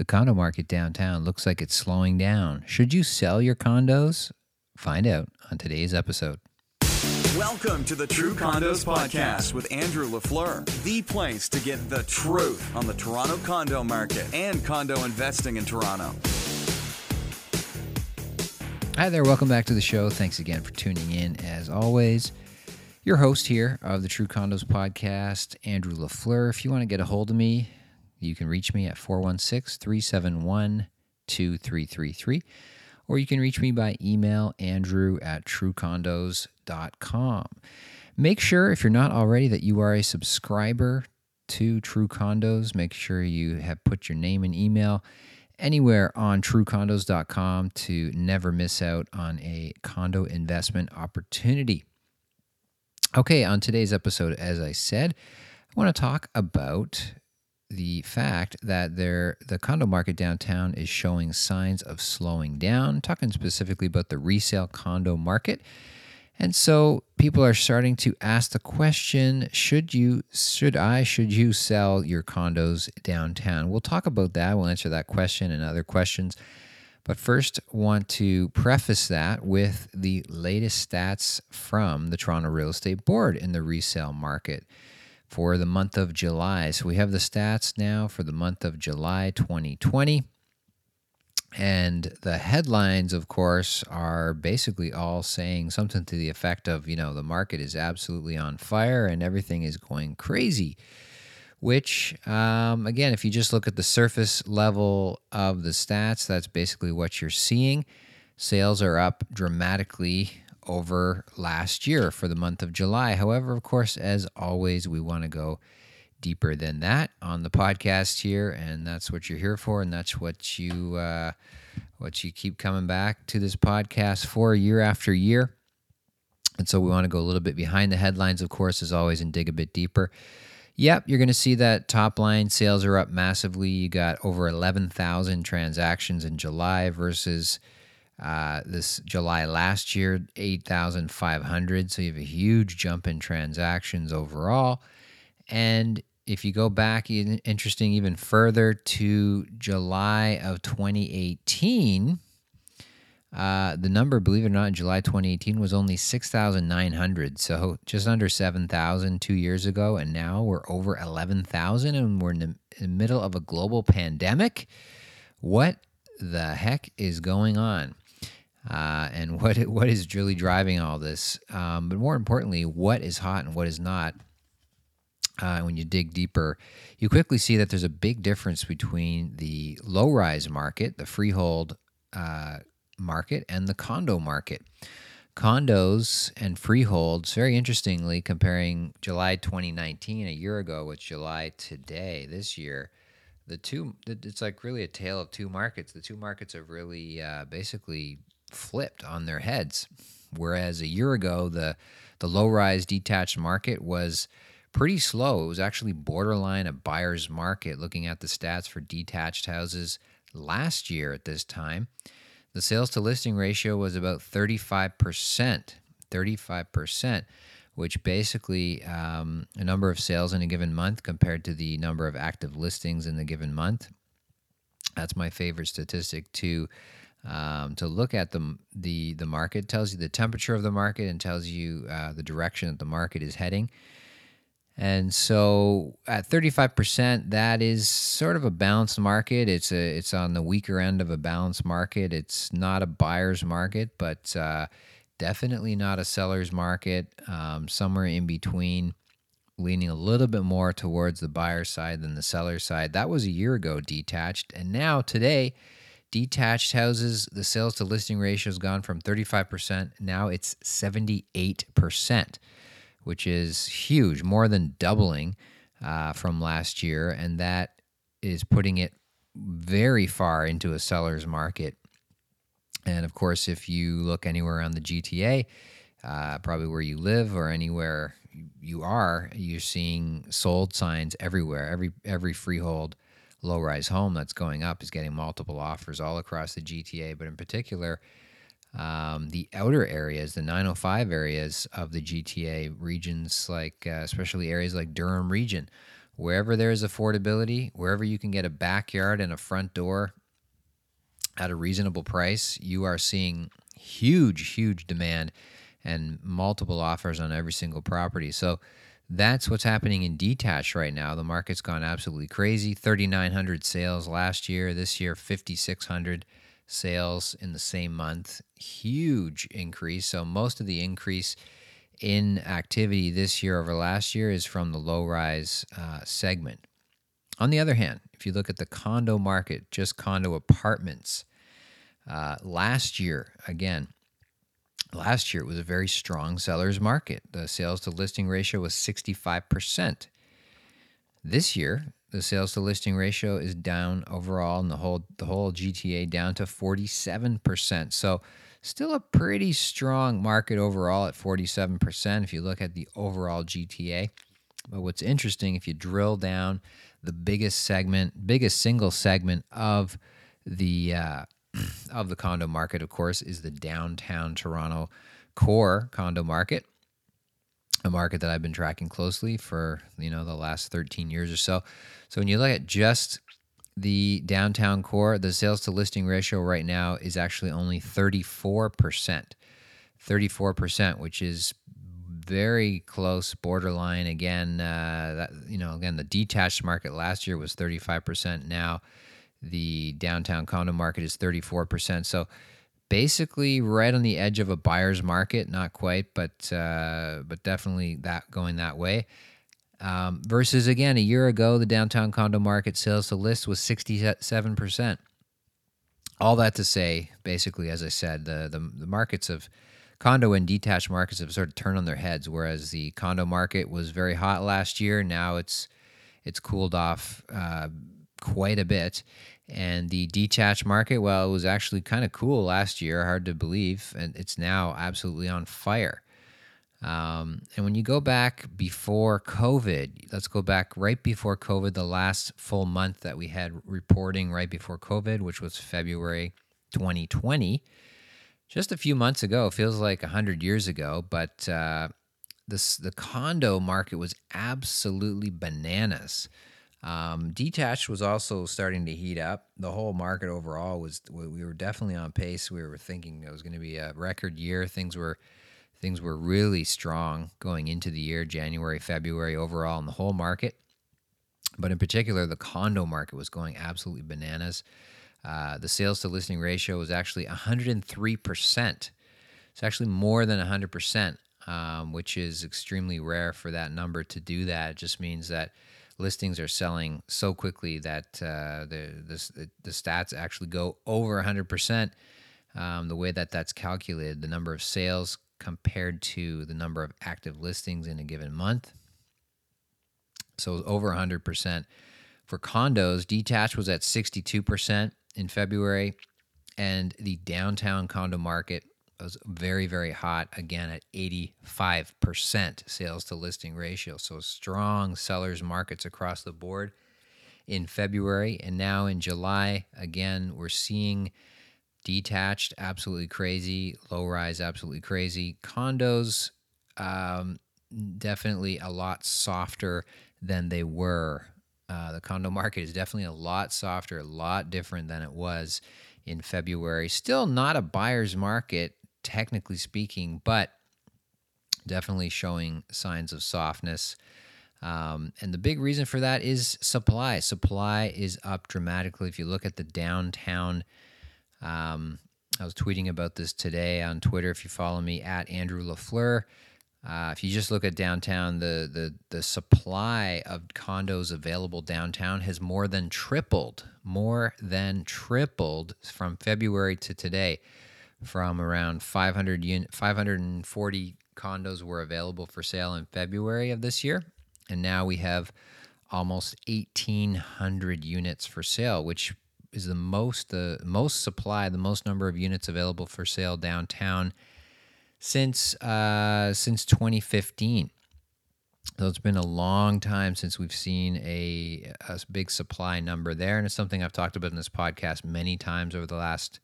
The condo market downtown looks like it's slowing down. Should you sell your condos? Find out on today's episode. Welcome to the True Condos Podcast with Andrew LaFleur, the place to get the truth on the Toronto condo market and condo investing in Toronto. Hi there, welcome back to the show. Thanks again for tuning in. As always, your host here of the True Condos Podcast, Andrew LaFleur. If you want to get a hold of me, you can reach me at 416 371 2333, or you can reach me by email, andrew at truecondos.com. Make sure, if you're not already, that you are a subscriber to True Condos. Make sure you have put your name and email anywhere on truecondos.com to never miss out on a condo investment opportunity. Okay, on today's episode, as I said, I want to talk about the fact that there the condo market downtown is showing signs of slowing down, talking specifically about the resale condo market. And so people are starting to ask the question, should you should I should you sell your condos downtown? We'll talk about that. We'll answer that question and other questions. But first, want to preface that with the latest stats from the Toronto Real Estate Board in the resale market for the month of July. So we have the stats now for the month of July 2020. And the headlines, of course, are basically all saying something to the effect of, you know, the market is absolutely on fire and everything is going crazy. Which, um, again, if you just look at the surface level of the stats, that's basically what you're seeing. Sales are up dramatically over last year for the month of July. However, of course, as always, we want to go deeper than that on the podcast here, and that's what you're here for, and that's what you uh, what you keep coming back to this podcast for year after year. And so we want to go a little bit behind the headlines, of course, as always, and dig a bit deeper. Yep, you're going to see that top line sales are up massively. You got over 11,000 transactions in July versus uh, this July last year, 8,500. So you have a huge jump in transactions overall. And if you go back, interesting even further to July of 2018, uh, the number, believe it or not, in July 2018 was only 6,900. So just under 7,000 two years ago. And now we're over 11,000 and we're in the, in the middle of a global pandemic. What the heck is going on? Uh, and what what is really driving all this? Um, but more importantly, what is hot and what is not? uh, when you dig deeper, you quickly see that there's a big difference between the low rise market, the freehold uh, market, and the condo market. Condos and freeholds, very interestingly, comparing July 2019, a year ago, with July today, this year, the two, it's like really a tale of two markets. The two markets have really uh, basically flipped on their heads. Whereas a year ago, the, the low rise detached market was pretty slow. It was actually borderline a buyer's market looking at the stats for detached houses last year at this time. The sales to listing ratio was about 35%. 35%, which basically um, a number of sales in a given month compared to the number of active listings in the given month. That's my favorite statistic to um, to look at the the the market. Tells you the temperature of the market and tells you uh, the direction that the market is heading. And so at 35%, that is sort of a balanced market. It's a it's on the weaker end of a balanced market. It's not a buyer's market, but uh, definitely not a seller's market. Um, somewhere in between, leaning a little bit more towards the buyer side than the seller side. That was a year ago, detached, and now today, detached houses, the sales to listing ratio has gone from 35%. Now it's 78% which is huge, more than doubling uh, from last year. And that is putting it very far into a seller's market. And of course, if you look anywhere around the GTA, uh, probably where you live or anywhere you are, you're seeing sold signs everywhere. Every every freehold low-rise home that's going up is getting multiple offers all across the GTA, but in particular, um, the outer areas, the 905 areas of the GTA regions, like uh, especially areas like Durham region, wherever there is affordability, wherever you can get a backyard and a front door at a reasonable price, you are seeing huge, huge demand and multiple offers on every single property. So that's what's happening in detached right now. The market's gone absolutely crazy. 3,900 sales last year. This year, 5,600 sales in the same month. Huge increase. So most of the increase in activity this year over last year is from the low rise uh, segment. On the other hand, if you look at the condo market, just condo apartments, uh, last year, again, last year it was a very strong seller's market. The sales to listing ratio was 65%. This year, the sales to listing ratio is down overall in the whole the whole GTA down to 47%. So still a pretty strong market overall at 47% if you look at the overall GTA. But what's interesting if you drill down the biggest segment, biggest single segment of the uh, of the condo market, of course, is the downtown Toronto core condo market, a market that I've been tracking closely for you know the last 13 years or so. So when you look at just the downtown core, the sales to listing ratio right now is actually only 34%. 34%, which is very close borderline again uh, that you know again the detached market last year was 35% now the downtown condo market is 34%. So basically right on the edge of a buyer's market, not quite, but uh, but definitely that going that way. Um, versus again, a year ago, the downtown condo market sales to list was 67%. All that to say, basically, as I said, the, the, the markets of condo and detached markets have sort of turned on their heads. Whereas the condo market was very hot last year, now it's it's cooled off uh, quite a bit. And the detached market, well, it was actually kind of cool last year, hard to believe, and it's now absolutely on fire. Um, and when you go back before COVID, let's go back right before COVID, the last full month that we had reporting right before COVID, which was February 2020, just a few months ago, feels like 100 years ago, but uh, this, the condo market was absolutely bananas. Um, detached was also starting to heat up. The whole market overall was we were definitely on pace. We were thinking it was going to be a record year. Things were things were really strong going into the year, January, February overall in the whole market. But in particular, the condo market was going absolutely bananas. Uh, the sales to listing ratio was actually 103%. It's actually more than 100%, um, which is extremely rare for that number to do that. It just means that listings are selling so quickly that uh, the, the, the stats actually go over 100%. Um, the way that that's calculated, the number of sales compared to the number of active listings in a given month. So over 100%. For condos, detached was at 62% in February, and the downtown condo market was very, very hot again at 85% sales to listing ratio. So strong sellers markets across the board in February. And now in July, again, we're seeing detached absolutely crazy, low rise absolutely crazy. Condos, um, definitely a lot softer than they were. Uh, the condo market is definitely a lot softer, a lot different than it was in February. Still not a buyer's market technically speaking, but definitely showing signs of softness. Um, and the big reason for that is supply. Supply is up dramatically. If you look at the downtown, um, I was tweeting about this today on Twitter. If you follow me at Andrew Lafleur, uh, if you just look at downtown, the, the the supply of condos available downtown has more than tripled, more than tripled from February to today from around 500 un- 540 condos were available for sale in February of this year, and now we have almost 1,800 units for sale, which is the most the most supply, the most number of units available for sale downtown since uh, since 2015. So it's been a long time since we've seen a, a big supply number there, and it's something I've talked about in this podcast many times over the last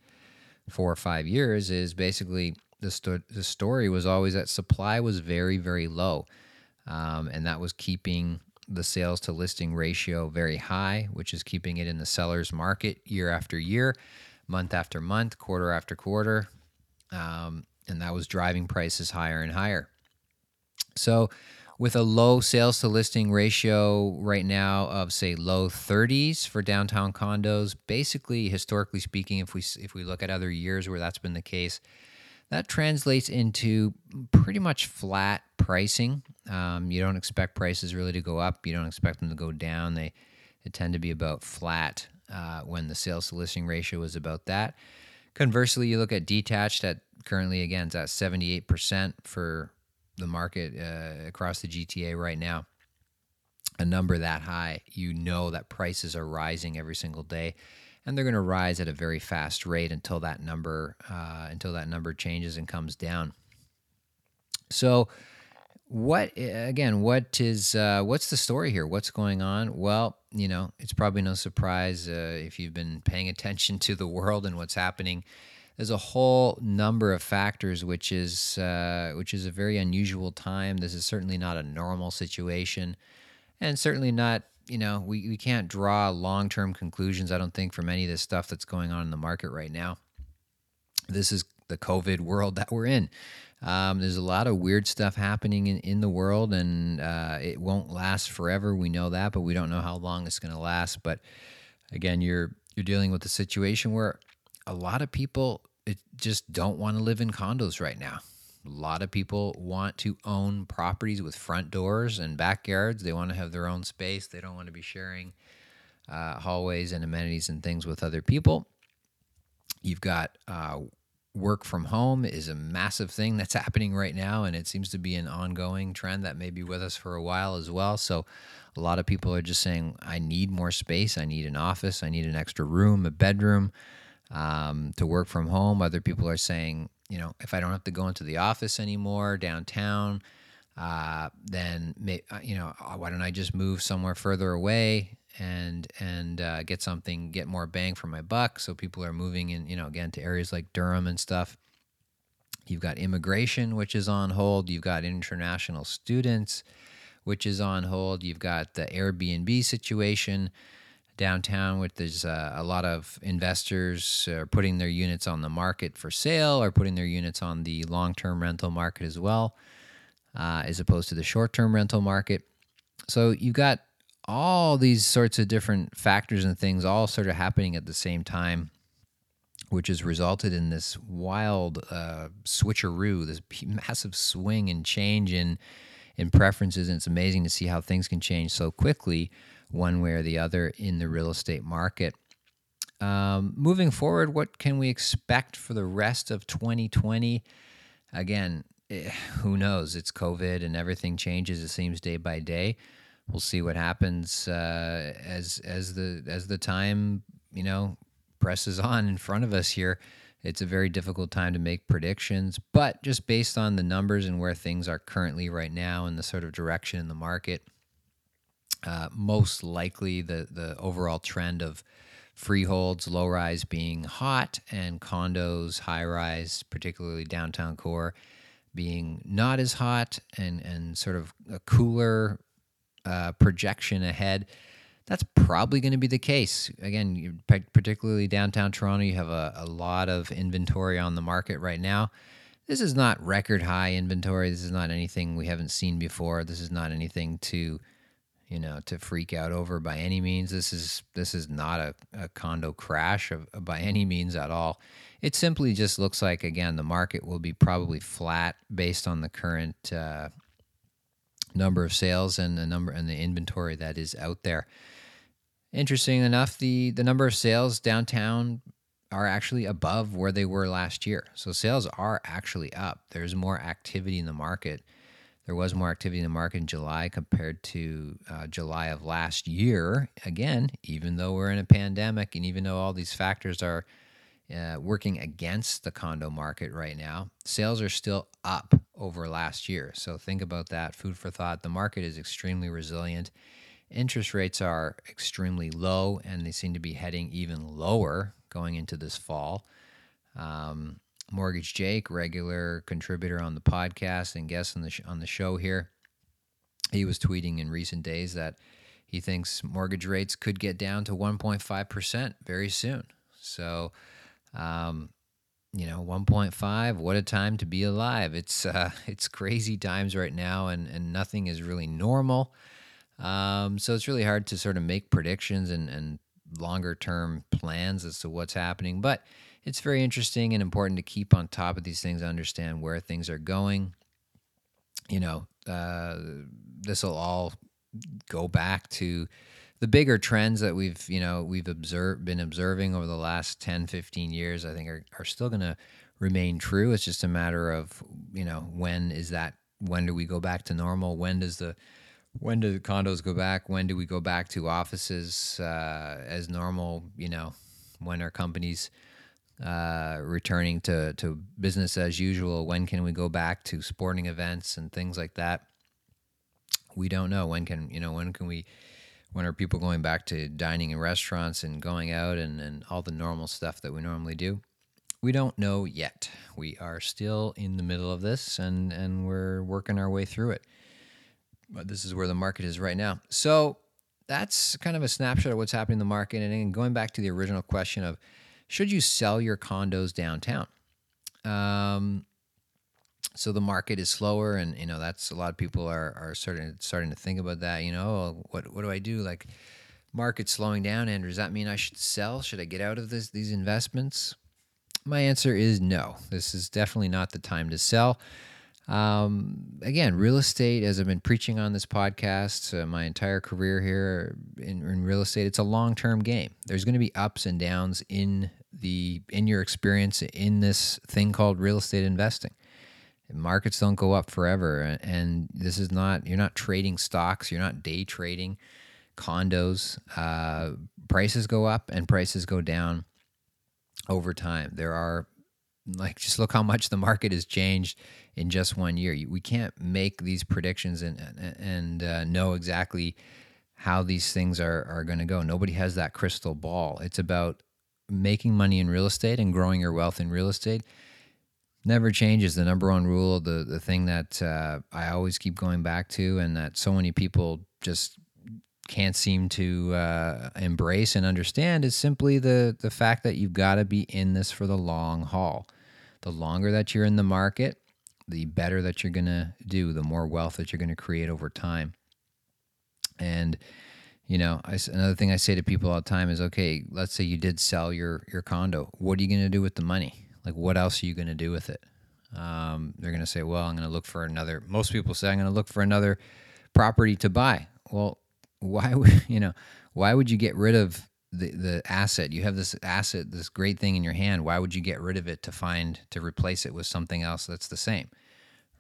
four or five years is basically the, sto- the story was always that supply was very, very low. Um, and that was keeping the sales to listing ratio very high, which is keeping it in the seller's market year after year, month after month, quarter after quarter. Um, and that was driving prices higher and higher. So, with a low sales to listing ratio right now of say low 30s for downtown condos, basically historically speaking, if we if we look at other years where that's been the case, that translates into pretty much flat pricing. Um, you don't expect prices really to go up. You don't expect them to go down. They, they tend to be about flat uh, when the sales to listing ratio is about that. Conversely, you look at detached at currently again it's at 78% for the market uh, across the GTA right now. A number that high, you know that prices are rising every single day and they're going to rise at a very fast rate until that number uh, until that number changes and comes down. So, what again? What is uh, what's the story here? What's going on? Well, you know, it's probably no surprise uh, if you've been paying attention to the world and what's happening. There's a whole number of factors, which is uh, which is a very unusual time. This is certainly not a normal situation, and certainly not you know, we, we can't draw long term conclusions, I don't think, from any of this stuff that's going on in the market right now. This is the COVID world that we're in. Um, there's a lot of weird stuff happening in, in the world, and uh, it won't last forever. We know that, but we don't know how long it's going to last. But again, you're you're dealing with a situation where a lot of people just don't want to live in condos right now. A lot of people want to own properties with front doors and backyards. They want to have their own space. They don't want to be sharing uh, hallways and amenities and things with other people. You've got uh, work from home is a massive thing that's happening right now, and it seems to be an ongoing trend that may be with us for a while as well. So, a lot of people are just saying, "I need more space. I need an office. I need an extra room, a bedroom." Um, to work from home. Other people are saying, you know, if I don't have to go into the office anymore downtown, uh, then uh, you know, uh, why don't I just move somewhere further away and and uh, get something, get more bang for my buck? So people are moving in, you know, again to areas like Durham and stuff. You've got immigration, which is on hold. You've got international students, which is on hold. You've got the Airbnb situation downtown, which there's uh, a lot of investors are putting their units on the market for sale or putting their units on the long term rental market as well, uh, as opposed to the short term rental market. So you've got all these sorts of different factors and things all sort of happening at the same time, which has resulted in this wild uh, switcheroo, this massive swing and change in in preferences. And it's amazing to see how things can change so quickly one way or the other in the real estate market. Um, moving forward, what can we expect for the rest of 2020? Again, eh, who knows? It's COVID and everything changes. It seems day by day. We'll see what happens uh, as as the as the time you know presses on in front of us here. It's a very difficult time to make predictions, but just based on the numbers and where things are currently right now and the sort of direction in the market, uh, most likely the the overall trend of freeholds, low rise being hot, and condos, high rise, particularly downtown core, being not as hot and and sort of a cooler uh, projection ahead. That's probably going to be the case. Again, particularly downtown Toronto, you have a, a lot of inventory on the market right now. This is not record high inventory. This is not anything we haven't seen before. This is not anything to you know, to freak out over by any means. This is this is not a, a condo crash of, by any means at all. It simply just looks like again the market will be probably flat based on the current uh, number of sales and the number and the inventory that is out there. Interesting enough, the the number of sales downtown are actually above where they were last year. So sales are actually up. There's more activity in the market there was more activity in the market in July compared to uh, July of last year. Again, even though we're in a pandemic and even though all these factors are uh, working against the condo market right now, sales are still up over last year. So think about that. Food for thought. The market is extremely resilient. Interest rates are extremely low and they seem to be heading even lower going into this fall. Um, Mortgage Jake, regular contributor on the podcast and guest on the sh- on the show here. he was tweeting in recent days that he thinks mortgage rates could get down to 1.5% very soon. So, um, you know, 1.5. What a time to be alive! It's uh, it's crazy times right now, and and nothing is really normal. Um, so it's really hard to sort of make predictions and and longer term plans as to what's happening. But it's very interesting and important to keep on top of these things, understand where things are going. You know, uh, this will all go back to the bigger trends that we've you know we've observed been observing over the last 10 15 years i think are, are still going to remain true. It's just a matter of you know when is that when do we go back to normal? When does the when do the condos go back? When do we go back to offices uh, as normal? You know when are companies uh, returning to, to business as usual when can we go back to sporting events and things like that we don't know when can you know when can we when are people going back to dining in restaurants and going out and, and all the normal stuff that we normally do? We don't know yet. We are still in the middle of this and, and we're working our way through it. But this is where the market is right now. So that's kind of a snapshot of what's happening in the market. And going back to the original question of should you sell your condos downtown? Um, so the market is slower and you know that's a lot of people are are starting starting to think about that you know oh, what what do i do? Like market slowing down and does that mean i should sell? Should i get out of this these investments? My answer is no. This is definitely not the time to sell. Um, again real estate as i've been preaching on this podcast uh, my entire career here in, in real estate it's a long-term game. There's going to be ups and downs in the in your experience in this thing called real estate investing. Markets don't go up forever and this is not you're not trading stocks you're not day trading condos. Uh, prices go up and prices go down over time. There are like just look how much the market has changed in just one year. We can't make these predictions and and uh, know exactly how these things are, are going to go. Nobody has that crystal ball. It's about making money in real estate and growing your wealth in real estate never changes. The number one rule, the the thing that uh, I always keep going back to, and that so many people just can't seem to uh, embrace and understand, is simply the the fact that you've got to be in this for the long haul. The longer that you're in the market, the better that you're going to do. The more wealth that you're going to create over time. And you know, I, another thing I say to people all the time is, okay, let's say you did sell your your condo. What are you going to do with the money? Like, what else are you going to do with it? Um, they're going to say, well, I'm going to look for another. Most people say, I'm going to look for another property to buy. Well, why would you know? Why would you get rid of the the asset? You have this asset, this great thing in your hand. Why would you get rid of it to find to replace it with something else that's the same?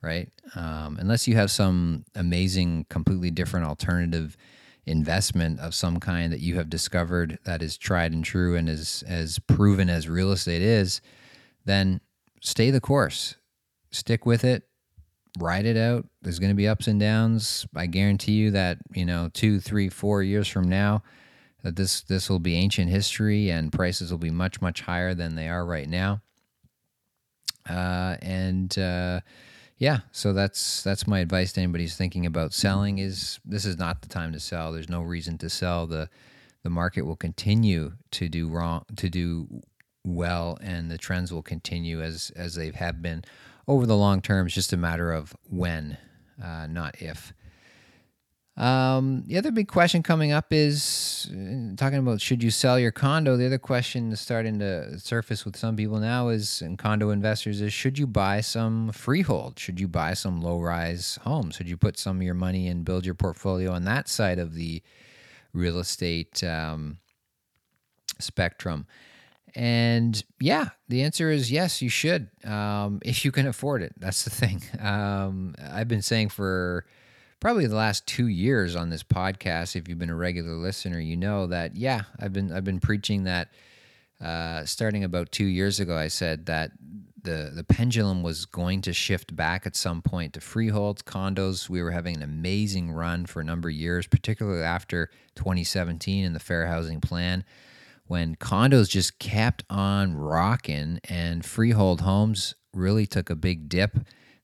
Right? Um, unless you have some amazing, completely different alternative investment of some kind that you have discovered that is tried and true and is as proven as real estate is then stay the course. Stick with it. Ride it out. There's going to be ups and downs. I guarantee you that, you know, two, three, four years from now, that this this will be ancient history and prices will be much, much higher than they are right now. Uh, and uh, yeah, so that's that's my advice to anybody who's thinking about selling. Is this is not the time to sell. There's no reason to sell. the The market will continue to do wrong to do well, and the trends will continue as as they have been over the long term. It's just a matter of when, uh, not if. Um, the other big question coming up is uh, talking about should you sell your condo. The other question starting to surface with some people now is, and condo investors, is should you buy some freehold? Should you buy some low rise homes? Should you put some of your money and build your portfolio on that side of the real estate um, spectrum? And yeah, the answer is yes, you should, um, if you can afford it. That's the thing. Um, I've been saying for probably the last two years on this podcast. If you've been a regular listener, you know that yeah, I've been I've been preaching that. Uh, starting about two years ago, I said that the the pendulum was going to shift back at some point to freeholds, condos. We were having an amazing run for a number of years, particularly after 2017 and the Fair Housing Plan when condos just kept on rocking and freehold homes really took a big dip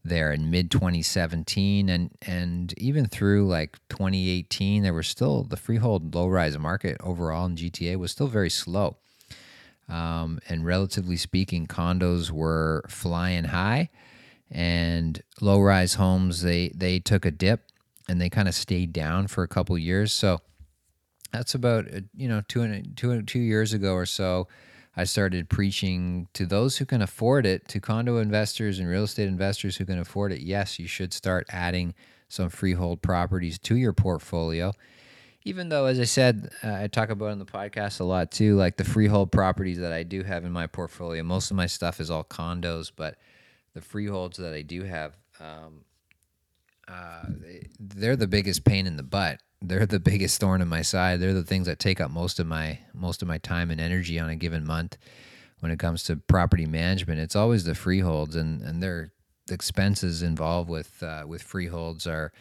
there in mid 2017 and and even through like 2018 there was still the freehold low rise market overall in GTA was still very slow. Um, and relatively speaking condos were flying high and low rise homes they they took a dip and they kind of stayed down for a couple years. So that's about uh, you know two and two two years ago or so I started preaching to those who can afford it, to condo investors and real estate investors who can afford it. Yes, you should start adding some freehold properties to your portfolio. Even though, as I said, uh, I talk about in the podcast a lot too, like the freehold properties that I do have in my portfolio. Most of my stuff is all condos, but the freeholds that I do have, um, uh, they're the biggest pain in the butt they're the biggest thorn in my side. They're the things that take up most of my most of my time and energy on a given month. When it comes to property management, it's always the freeholds, and and their expenses involved with uh, with freeholds are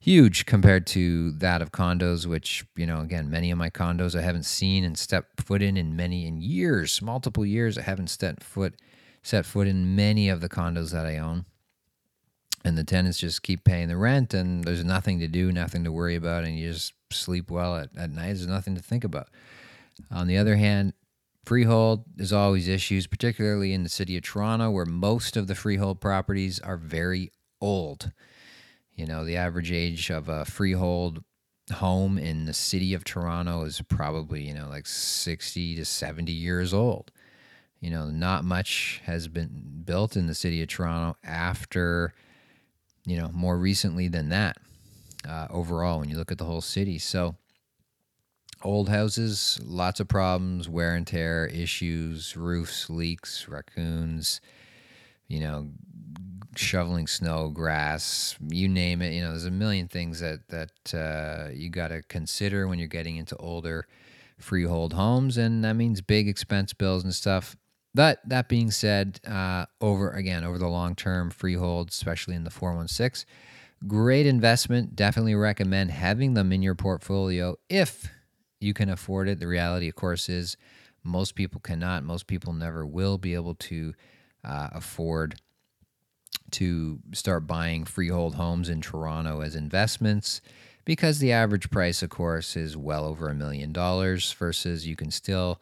huge compared to that of condos. Which you know, again, many of my condos I haven't seen and stepped foot in in many in years, multiple years. I haven't stepped foot set foot in many of the condos that I own and the tenants just keep paying the rent and there's nothing to do nothing to worry about and you just sleep well at, at night there's nothing to think about. On the other hand freehold there's always issues particularly in the city of toronto where most of the freehold properties are very old. You know the average age of a freehold home in the city of toronto is probably you know like 60 to 70 years old. You know not much has been built in the city of toronto after you know, more recently than that uh, overall when you look at the whole city. So, old houses, lots of problems, wear and tear, issues, roofs, leaks, raccoons, you know, shoveling snow, grass, you name it. You know, there's a million things that that uh, you got to consider when you're getting into older freehold homes, and that means big expense bills and stuff. But that being said, uh, over again over the long term, freehold, especially in the 416, great investment. Definitely recommend having them in your portfolio if you can afford it. The reality, of course, is most people cannot. Most people never will be able to uh, afford to start buying freehold homes in Toronto as investments because the average price, of course, is well over a million dollars versus you can still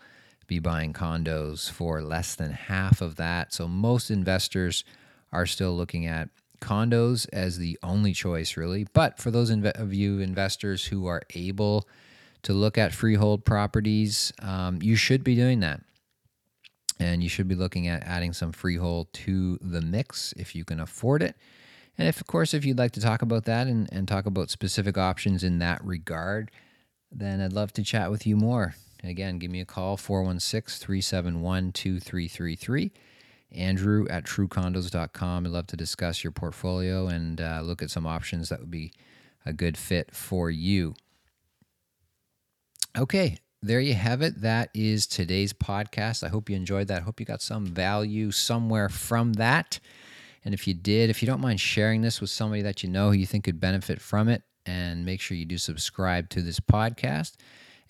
be buying condos for less than half of that. So most investors are still looking at condos as the only choice, really. But for those inv- of you investors who are able to look at freehold properties, um, you should be doing that. And you should be looking at adding some freehold to the mix if you can afford it. And if, of course, if you'd like to talk about that and, and talk about specific options in that regard, then I'd love to chat with you more. Again, give me a call, 416 371 2333. Andrew at truecondos.com. I'd love to discuss your portfolio and uh, look at some options that would be a good fit for you. Okay, there you have it. That is today's podcast. I hope you enjoyed that. I hope you got some value somewhere from that. And if you did, if you don't mind sharing this with somebody that you know who you think could benefit from it, and make sure you do subscribe to this podcast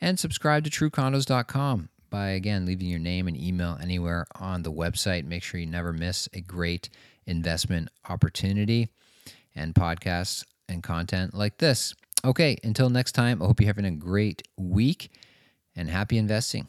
and subscribe to truecondos.com by again leaving your name and email anywhere on the website. Make sure you never miss a great investment opportunity and podcasts and content like this. Okay, until next time, I hope you're having a great week and happy investing.